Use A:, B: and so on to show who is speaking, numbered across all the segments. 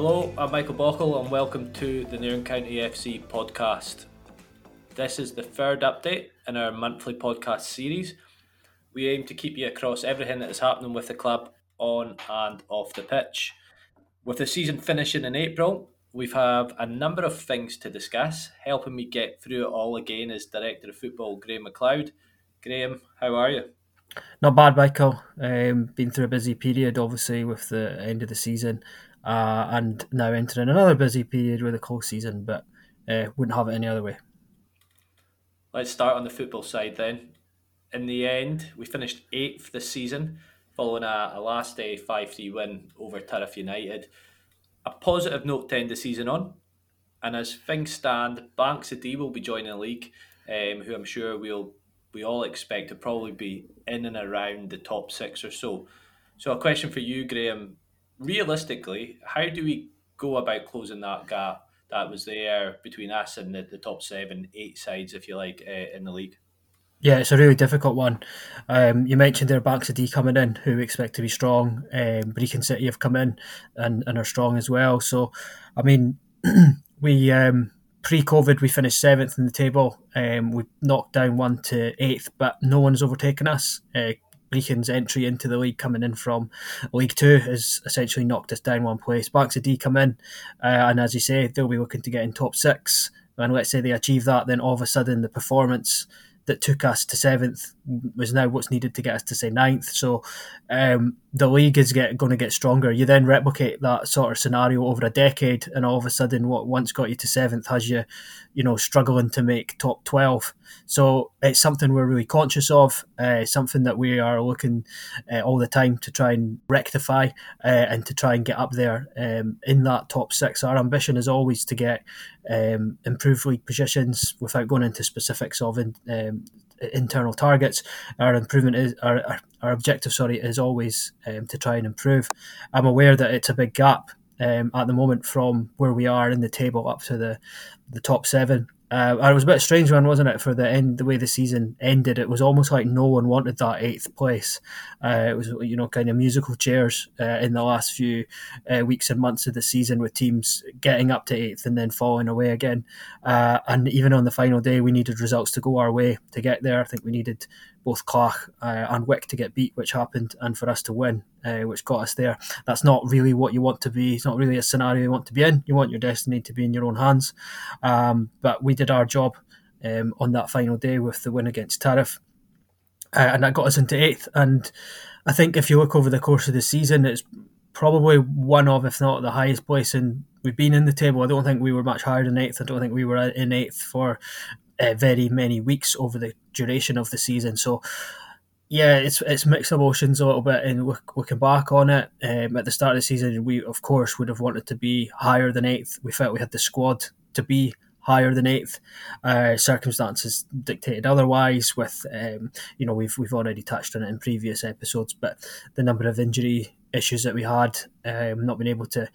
A: Hello, I'm Michael Bochel and welcome to the Nairn County FC podcast. This is the third update in our monthly podcast series. We aim to keep you across everything that is happening with the club on and off the pitch. With the season finishing in April, we have a number of things to discuss. Helping me get through it all again is Director of Football Graeme MacLeod. Graeme, how are you?
B: Not bad, Michael. Um, been through a busy period, obviously, with the end of the season, uh, and now entering another busy period with a cold season, but uh, wouldn't have it any other way.
A: Let's start on the football side then. In the end, we finished eighth this season, following a, a last day 5 3 win over Turriff United. A positive note to end the season on. And as things stand, Banks D will be joining the league, um, who I'm sure we'll we all expect to probably be in and around the top six or so. So, a question for you, Graeme. Realistically, how do we go about closing that gap that was there between us and the, the top seven, eight sides, if you like, uh, in the league?
B: Yeah, it's a really difficult one. Um, you mentioned there are Banks o' Dee coming in, who we expect to be strong. Um, Brechin City have come in and, and are strong as well. So, I mean, we um, pre-COVID we finished seventh in the table. Um, we knocked down one to eighth, but no one's overtaken us. Uh, Brechin's entry into the league coming in from League Two has essentially knocked us down one place. Banks o' Dee come in, uh, and as you say, they'll be looking to get in top six. And let's say they achieve that, then all of a sudden the performance that took us to seventh was now what's needed to get us to say ninth. So um, the league is get, going to get stronger. You then replicate that sort of scenario over a decade, and all of a sudden, what once got you to seventh has you, you know, struggling to make top twelve. So it's something we're really conscious of, uh, something that we are looking uh, all the time to try and rectify uh, and to try and get up there um, in that top six. Our ambition is always to get um, improved league positions without going into specifics of um, internal targets. Our improvement is our, our, our objective. Sorry, is always um, to try and improve. I'm aware that it's a big gap um, at the moment from where we are in the table up to the the top seven. Uh, it was a bit strange one, wasn't it? For the end, the way the season ended, it was almost like no one wanted that eighth place. Uh, it was, you know, kind of musical chairs uh, in the last few uh, weeks and months of the season, with teams getting up to eighth and then falling away again. Uh, and even on the final day, we needed results to go our way to get there. I think we needed both Clach uh, and Wick to get beat, which happened, and for us to win, uh, which got us there. That's not really what you want to be. It's not really a scenario you want to be in. You want your destiny to be in your own hands. Um, but we did our job um, on that final day with the win against Turriff. Uh, and that got us into eighth. And I think if you look over the course of the season, it's probably one of, if not the highest place in we've been in the table. I don't think we were much higher than eighth. I don't think we were in eighth for uh, very many weeks over the duration of the season. So yeah, it's it's mixed emotions a little bit, and looking back on it, um, at the start of the season, we of course would have wanted to be higher than eighth. We felt we had the squad to be higher than eighth. Uh, circumstances dictated otherwise. With um, you know, we've we've already touched on it in previous episodes, but the number of injury issues that we had, um, not being able to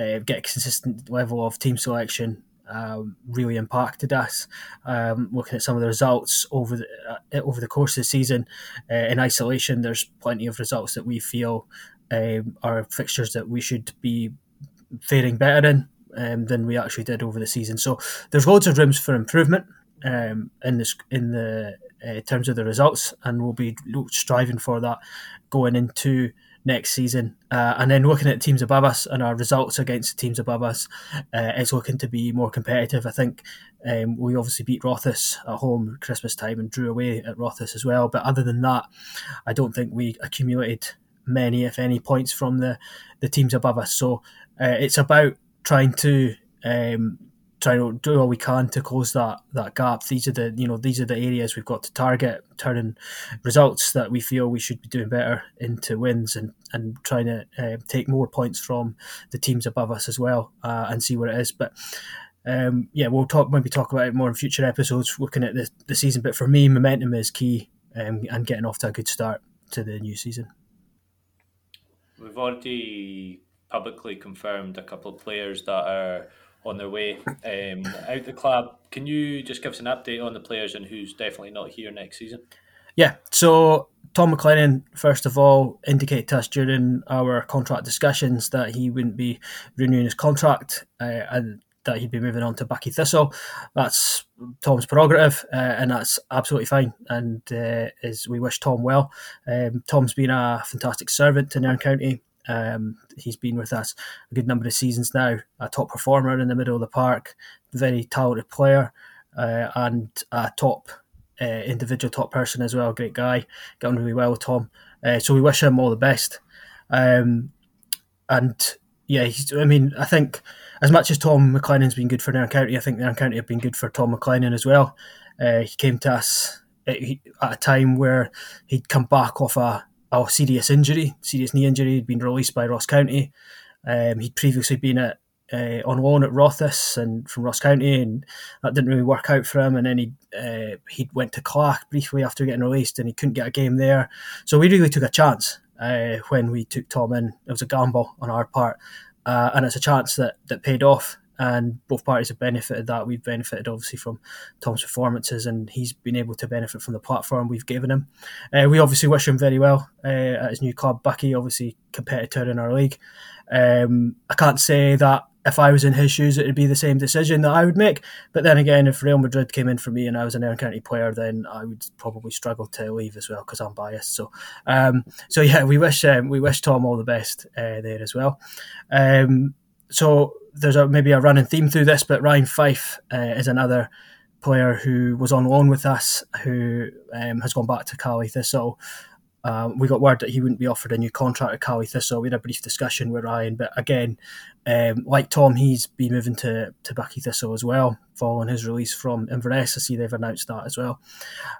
B: uh, get a consistent level of team selection um, really impacted us. Um, looking at some of the results over the uh, over the course of the season, uh, in isolation, there's plenty of results that we feel um, are fixtures that we should be faring better in um, than we actually did over the season. So there's loads of rooms for improvement um, in this in the uh, terms of the results, and we'll be striving for that going into next season. Uh, and then looking at teams above us and our results against the teams above us, uh, it's looking to be more competitive. I think um, we obviously beat Rothes at home Christmas time and drew away at Rothes as well. But other than that, I don't think we accumulated many, if any, points from the, the teams above us. So uh, it's about trying to um, try to do all we can to close that that gap. These are the you know these are the areas we've got to target, turning results that we feel we should be doing better into wins, and and trying to uh, take more points from the teams above us as well, uh, and see where it is. But um, yeah, we'll talk maybe talk about it more in future episodes, looking at the the season. But for me, momentum is key, um, and getting off to a good start to the new season.
A: We've already publicly confirmed a couple of players that are on their way um, out the club. Can you just give us an update on the players and who's definitely not here next season?
B: Yeah, so Tom McLennan, first of all, indicated to us during our contract discussions that he wouldn't be renewing his contract uh, and that he'd be moving on to Buckie Thistle. That's Tom's prerogative, uh, and that's absolutely fine. And uh, is we wish Tom well. Um, Tom's been a fantastic servant to Nairn County. Um, he's been with us a good number of seasons now. A top performer in the middle of the park, very talented player, uh, and a top uh, individual, top person as well. Great guy, getting really well with Tom. Uh, so we wish him all the best. Um, and yeah, I mean, I think as much as Tom McLennan's been good for Nairn County, I think Nairn County have been good for Tom McLennan as well. Uh, he came to us at, at, a time where he'd come back off a, a serious injury, serious knee injury. He'd been released by Ross County. Um, he'd previously been at uh, on loan at Rothes and from Ross County, and that didn't really work out for him. And then he uh, he went to Clach briefly after getting released, and he couldn't get a game there. So we really took a chance uh, when we took Tom in. It was a gamble on our part, uh, and it's a chance that that paid off. And both parties have benefited that. We've benefited obviously from Tom's performances, and he's been able to benefit from the platform we've given him. Uh, we obviously wish him very well uh, at his new club, Buckie, obviously competitor in our league. Um, I can't say that if I was in his shoes, it would be the same decision that I would make. But then again, if Real Madrid came in for me and I was an Nairn County player, then I would probably struggle to leave as well because I'm biased. So, um, so yeah, we wish um, we wish Tom all the best uh, there as well. Um, so there's a, maybe a running theme through this, but Ryan Fife uh, is another player who was on loan with us, who um, has gone back to Caley Thistle. Um, we got word that he wouldn't be offered a new contract at Caley Thistle. We had a brief discussion with Ryan, but again, um, like Tom, he's been moving to, to Buckie Thistle as well, following his release from Inverness. I see they've announced that as well.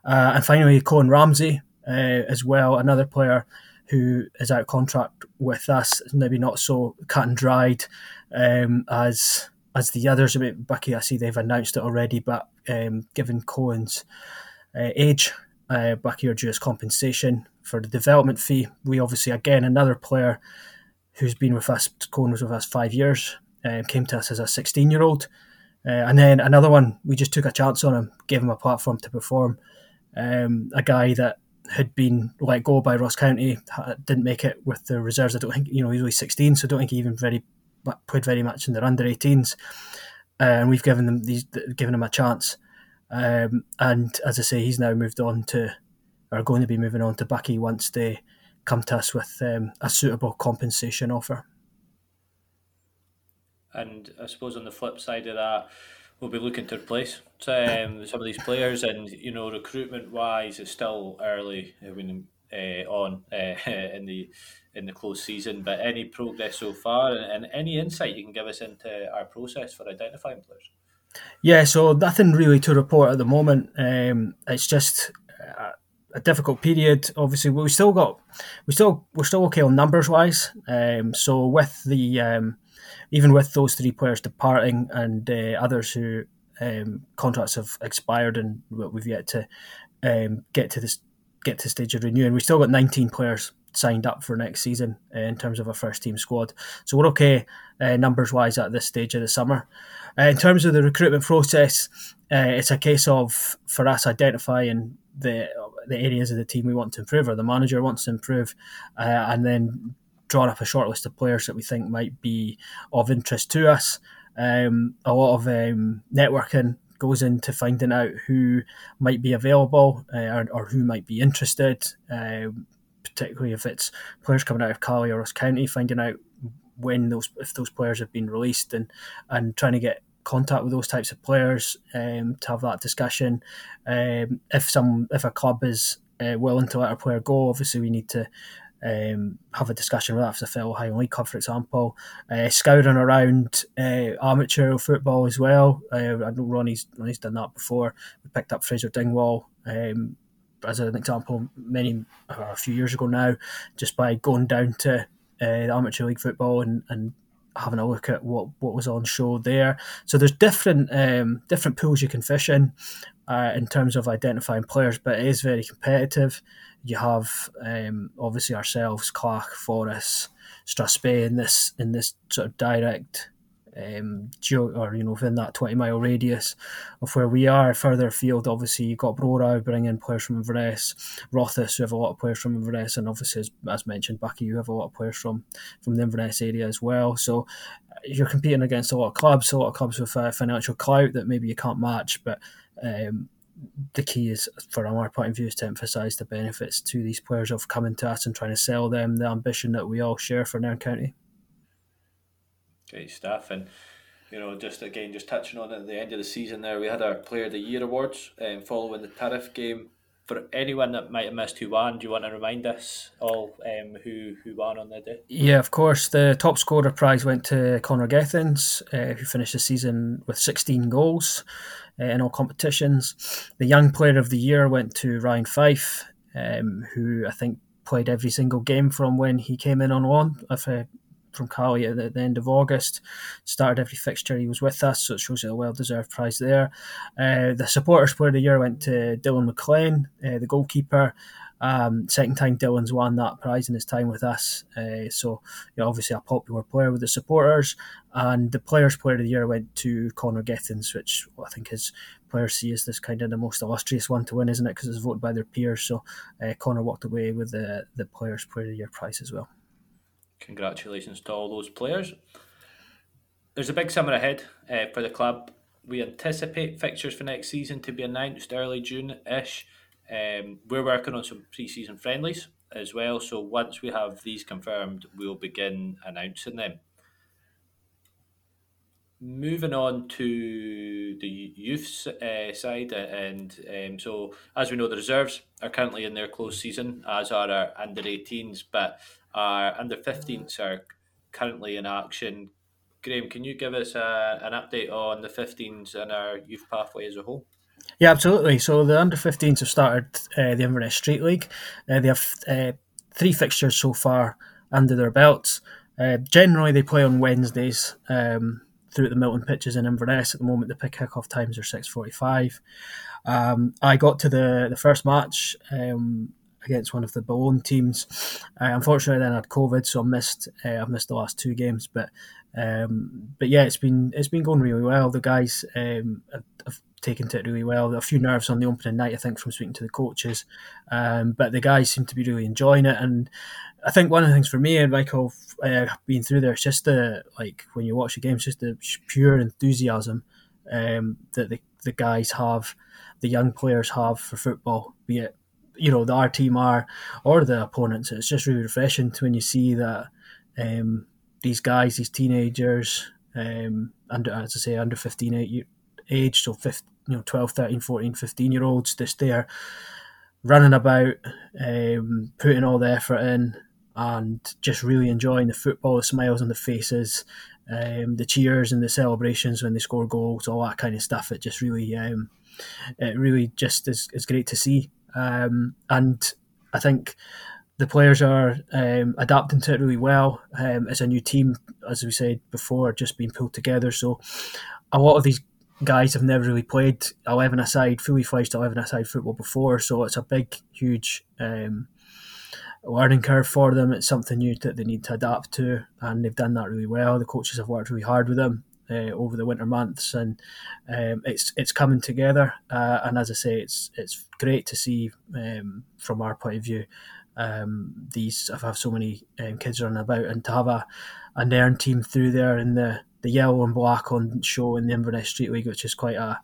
B: Uh, and finally, Cohen Ramsey uh, as well, another player who is out contract with us, maybe not so cut and dried um, as as the others. I mean, Buckie, I see they've announced it already, but um, given Cohen's uh, age, uh, Buckie are due as compensation for the development fee. We obviously, again, another player who's been with us, Cohen was with us five years, um, came to us as a 16 year old. Uh, and then another one, we just took a chance on him, gave him a platform to perform. Um, a guy that had been let go by Ross County, didn't make it with the reserves. I don't think, you know, he's only 16, so I don't think he even very played very much in their under 18s. Uh, and we've given them these, given him a chance. Um, and as I say, he's now moved on to, are going to be moving on to Buckie once they come to us with um, a suitable compensation offer.
A: And I suppose on the flip side of that, we'll be looking to replace um, some of these players. And you know, recruitment wise, it's still early. I mean, uh, on uh, in the in the close season. But any progress so far, and, and any insight you can give us into our process for identifying players.
B: Yeah, so nothing really to report at the moment. Um, it's just a, a, difficult period. Obviously, we still got we still we're still okay on numbers wise. Um, so with the um, even with those three players departing and uh, others who um, contracts have expired and we've yet to um, get to this get to stage of renewing, we still got 19 players signed up for next season uh, in terms of a first team squad. So we're okay uh, numbers wise at this stage of the summer. Uh, in terms of the recruitment process, uh, it's a case of for us identifying the the areas of the team we want to improve or the manager wants to improve, uh, and then drawing up a short list of players that we think might be of interest to us. Um, a lot of um, networking goes into finding out who might be available uh, or, or, who might be interested. Um, particularly if it's players coming out of Caley or Ross County, finding out when those if those players have been released and and trying to get contact with those types of players um, to have that discussion. Um, if some if a club is uh, willing to let a player go, obviously we need to um, have a discussion with that for the fellow Highland League Club, for example. Uh, scouting around uh, amateur football as well. Uh, I know Ronnie's, Ronnie's done that before. We picked up Fraser Dingwall um, as an example many uh, a few years ago now, just by going down to uh, amateur league football and, and having a look at what, what was on show there. So there's different um, different pools you can fish in uh, in terms of identifying players, but it is very competitive. You have um, obviously ourselves, Clach, Forres, Strathspey in this in this sort of direct um, or you know within that twenty mile radius of where we are. Further afield, obviously you've got Brora bringing players from Inverness, Rothes who have a lot of players from Inverness, and obviously as, as mentioned, Buckie you have a lot of players from from the Inverness area as well. So uh, you're competing against a lot of clubs, a lot of clubs with uh, financial clout that maybe you can't match, but um, the key is, from our point of view, is to emphasise the benefits to these players of coming to us and trying to sell them the ambition that we all share for Nairn County.
A: Great stuff, and you know, just again, just touching on at the end of the season there, we had our Player of the Year awards um, following the Turriff game. For anyone that might have missed who won, do you want to remind us all um, who who won on that day?
B: Yeah, of course. The top scorer prize went to Conor Gethins, uh, who finished the season with 16 goals in all competitions. The Young Player of the Year went to Ryan Fife, um, who I think played every single game from when he came in on loan. Uh, from Caley at the, the, end of August. Started every fixture he was with us, so it shows you a well deserved prize there. Uh, the supporters player of the year went to Dylan McLean, uh, the goalkeeper. Um, second time Dylan's won that prize in his time with us. Uh, so, obviously a popular player with the supporters. And the Players Player of the Year went to Connor Gethins, which I think his players see as this kind of the most illustrious one to win, isn't it? Because it's voted by their peers. So, uh, Connor walked away with the, the Players Player of the Year prize as well.
A: Congratulations to all those players. There's a big summer ahead uh, for the club. We anticipate fixtures for next season to be announced early June ish. Um, we're working on some pre season friendlies as well, so once we have these confirmed, we'll begin announcing them. Moving on to the youth uh, side, and um, so as we know, the reserves are currently in their close season, as are our under 18s, but our under 15s are currently in action. Graeme, can you give us a, uh, an update on the 15s and our youth pathway as a whole?
B: Yeah, absolutely. So the under 15s have started uh, the Inverness Street League. Uh, they have uh, three fixtures so far under their belts. Uh, generally, they play on Wednesdays um, through the Milton pitches in Inverness. At the moment, the kick-off times are 6.45. Um, I got to the, the first match um, against one of the Boulogne teams. Uh, unfortunately, then I had COVID, so I missed. Uh, I've missed the last two games, but um, but yeah, it's been it's been going really well. The guys um, have, have, taken to it really well. A few nerves on the opening night, I think, from speaking to the coaches, um, but the guys seem to be really enjoying it. And I think one of the things for me and Michael uh, being through there, it's just the like when you watch the games, just the pure enthusiasm um, that the the guys have, the young players have for football, be it you know the our team are or the opponents. It's just really refreshing when you see that um, these guys, these teenagers, um, under as I say, under 15 eight age, so 15, you know 12, 13, 14, 15 year olds, just there running about, um, putting all the effort in, and just really enjoying the football, the smiles on the faces, um, the cheers and the celebrations when they score goals, all that kind of stuff. It just really, um, it really just is, is great to see. Um, and I think the players are um, adapting to it really well. Um, it's a new team, as we said before, just being pulled together. So a lot of these guys have never really played 11 aside, fully fledged 11 aside football before. So it's a big, huge um, learning curve for them. It's something new that they need to adapt to, and they've done that really well. The coaches have worked really hard with them uh, over the winter months, and um, it's it's coming together. Uh, and as I say, it's it's great to see um, from our point of view. Um, these have so many um, kids running about, and to have a a Nairn team through there in the the yellow and black on show in the Inverness Street League, which is quite a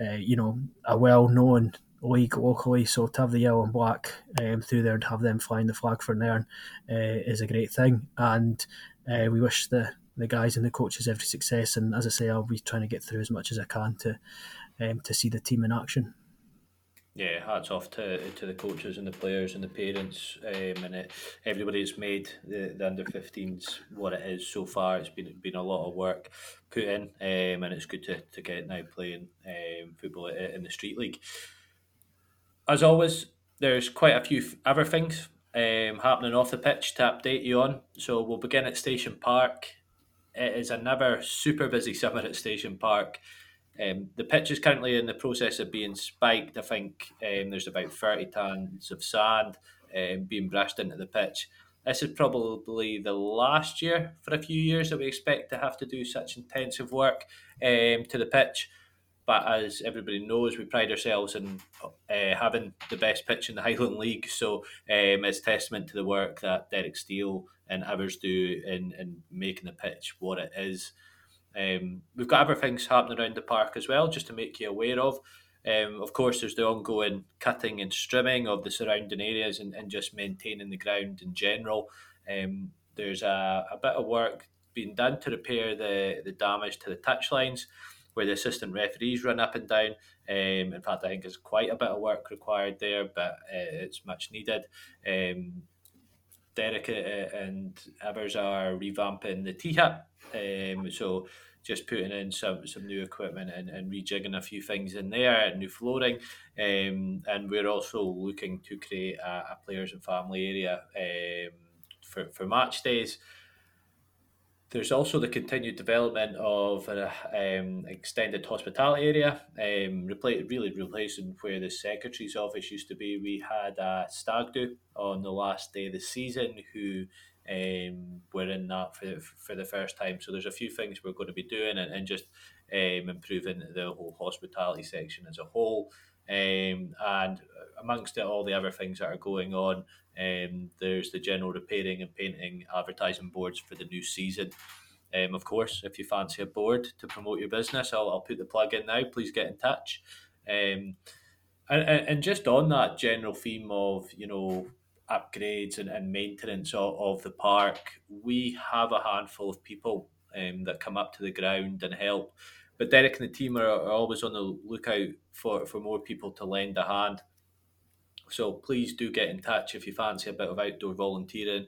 B: uh, you know a well known league locally. So to have the yellow and black um, through there and have them flying the flag for Nairn uh, is a great thing. And uh, we wish the the guys and the coaches every success. And as I say, I'll be trying to get through as much as I can to um, to see the team in action.
A: Yeah, hats off to to the coaches and the players and the parents um, and it, everybody that's made the, the under 15s what it is so far. It's been been a lot of work put in, um, and it's good to, to get now playing um, football in the street league. As always, there's quite a few other things um, happening off the pitch to update you on. So we'll begin at Station Park it is another super busy summer at Station Park. Um, the pitch is currently in the process of being spiked. I think um, there's about 30 tons of sand um, being brushed into the pitch. this is probably the last year for a few years that we expect to have to do such intensive work um, to the pitch. But as everybody knows, we pride ourselves in uh, having the best pitch in the Highland League. So um, it's testament to the work that Derek Steele and others do in, in making the pitch what it is. Um, we've got other things happening around the park as well, just to make you aware of. Um, of course, there's the ongoing cutting and strimming of the surrounding areas and, and just maintaining the ground in general. Um, there's a, a bit of work being done to repair the, the damage to the touchlines where the assistant referees run up and down. Um, in fact, I think there's quite a bit of work required there, but uh, it's much needed. Um, Derek uh, and others are revamping the T-hip, um, so just putting in some, some new equipment and, and rejigging a few things in there, new flooring, um, and we're also looking to create a, a players and family area um, for, for match days. There's also the continued development of an um, extended hospitality area, um, repla- really replacing where the secretary's office used to be. We had a stag do on the last day of the season who um, were in that for, for the first time. So there's a few things we're going to be doing and, and just um, improving the whole hospitality section as a whole. Um, and amongst it, all the other things that are going on, um, there's the general repairing and painting advertising boards for the new season. Um, of course, if you fancy a board to promote your business, I'll, I'll put the plug in now. Please get in touch. Um, and, and just on that general theme of, you know, upgrades and, and maintenance of, of the park, we have a handful of people um, that come up to the ground and help. But Derek and the team are, are always on the lookout for, for more people to lend a hand. So please do get in touch if you fancy a bit of outdoor volunteering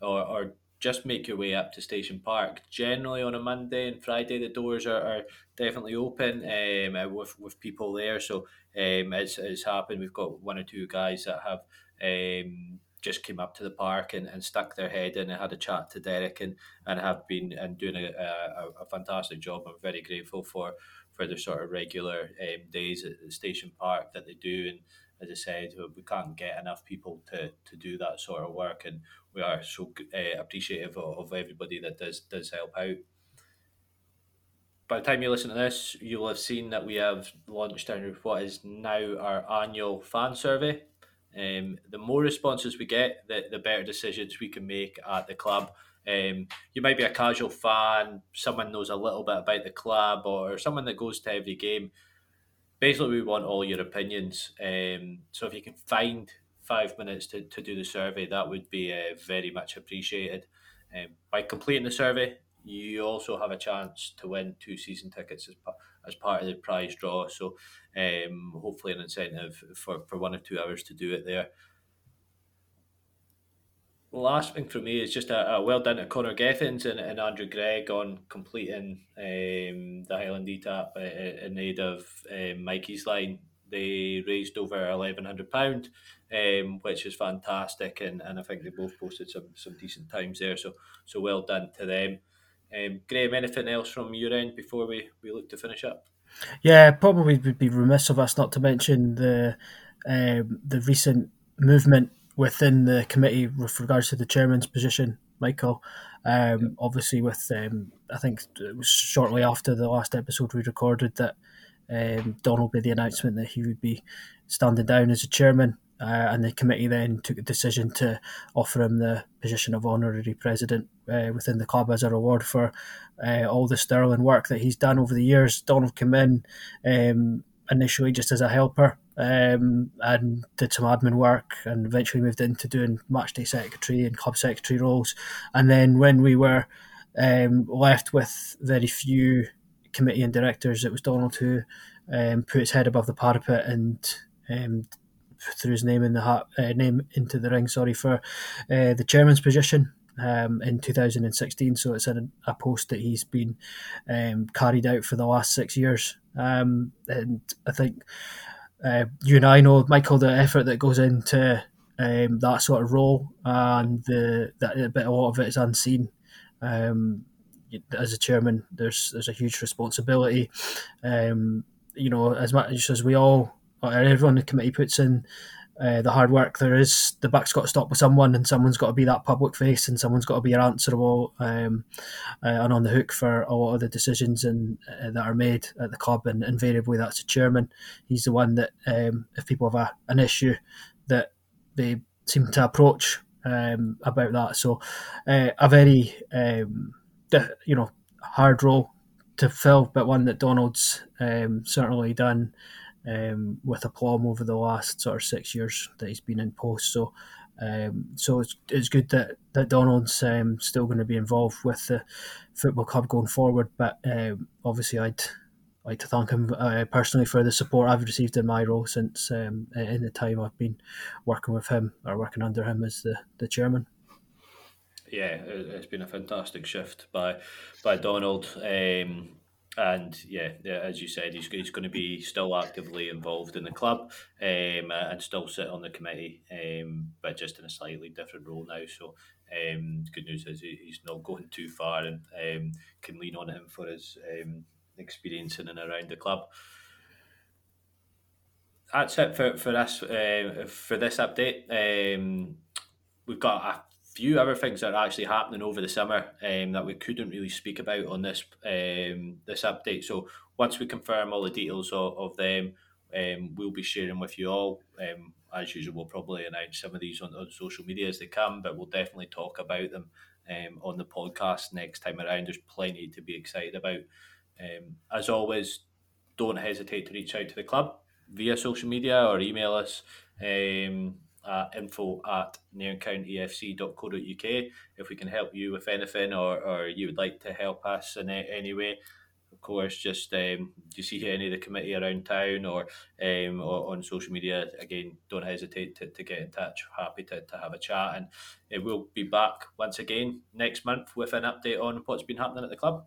A: or, or just make your way up to Station Park. Generally on a Monday and Friday, the doors are, are definitely open um, uh, with, with people there. So um, it's, it's happened. We've got one or two guys that have um, just came up to the park and, and stuck their head in and had a chat to Derek and, and have been and doing a, a, a fantastic job. I'm very grateful for, for the sort of regular um, days at Station Park that they do. And as I said, we can't get enough people to, to do that sort of work, and we are so uh, appreciative of, of, everybody that does does help out. By the time you listen to this, you will have seen that we have launched our what is now our annual fan survey. Um, the more responses we get, the, the better decisions we can make at the club. Um, you might be a casual fan, someone knows a little bit about the club, or someone that goes to every game basically we want all your opinions. Um, so if you can find five minutes to, to do the survey, that would be uh, very much appreciated. Um, by completing the survey, you also have a chance to win two season tickets as, as part of the prize draw. So um, hopefully an incentive for, for one or two hours to do it there last thing for me is just a, a well done to Connor Gethins and, and Andrew Gregg on completing um, the Highland ETAP in aid of um, Mikeysline. They raised over eleven hundred pound, um, which is fantastic, and, and I think they both posted some some decent times there. So so well done to them. Um, Graeme, anything else from your end before we, we look to finish up?
B: Yeah, probably would be remiss of us not to mention the um, the recent movement within the committee with regards to the chairman's position, Michael. Um, obviously, with um, I think it was shortly after the last episode we recorded that um, Donald made the announcement that he would be standing down as a chairman. Uh, and the committee then took a decision to offer him the position of honorary president uh, within the club as a reward for uh, all the sterling work that he's done over the years. Donald came in um, initially just as a helper um, and did some admin work and eventually moved into doing matchday secretary and club secretary roles. And then when we were um, left with very few committee and directors, it was Donald who um, put his head above the parapet and um, threw his name in the hat, uh, name into the ring. Sorry for uh, the chairman's position. Um, in 2016, so it's a, a post that he's been um, carried out for the last six years. Um, and I think uh, you and I know, Michael, the effort that goes into um, that sort of role, and the that bit a lot of it is unseen. Um, as a chairman, there's there's a huge responsibility. Um, you know, as much as we all, everyone in the committee puts in uh, the hard work. There is the buck's got to stop with someone, and someone's got to be that public face, and someone's got to be answerable um, uh, and on the hook for a lot of the decisions and uh, that are made at the club. And invariably, that's the chairman. He's the one that, um, if people have a, an issue, that they seem to approach um, about that. So, uh, a very um, you know hard role to fill, but one that Donald's um, certainly done um, with aplomb over the last sort of six years that he's been in post. So, um, so it's, it's good that that Donald's um, still going to be involved with the football club going forward. But um, obviously, I'd like to thank him uh, personally for the support I've received in my role since um, in the time I've been working with him or working under him as the, the chairman.
A: Yeah, it's been a fantastic shift by by Donald. Um, and yeah, as you said, he's, he's going to be still actively involved in the club um, and still sit on the committee, um, but just in a slightly different role now. So, um, good news is he, he's not going too far and um, can lean on him for his um, experience in and around the club. That's it for for us uh, for this update. Um, we've got a few other things that are actually happening over the summer um, that we couldn't really speak about on this um, this update. So once we confirm all the details of, of them, um, we'll be sharing with you all. Um, as usual, we'll probably announce some of these on, on social media as they come, but we'll definitely talk about them um, on the podcast next time around. There's plenty to be excited about. Um, as always, don't hesitate to reach out to the club via social media or email us. At info at nairncountyfc.co.uk if we can help you with anything or, or you would like to help us in any way. Of course, just um, you see any of the committee around town or, um, or on social media, again, don't hesitate to, to get in touch. Happy to, to have a chat. And uh, we'll be back once again next month with an update on what's been happening at the club.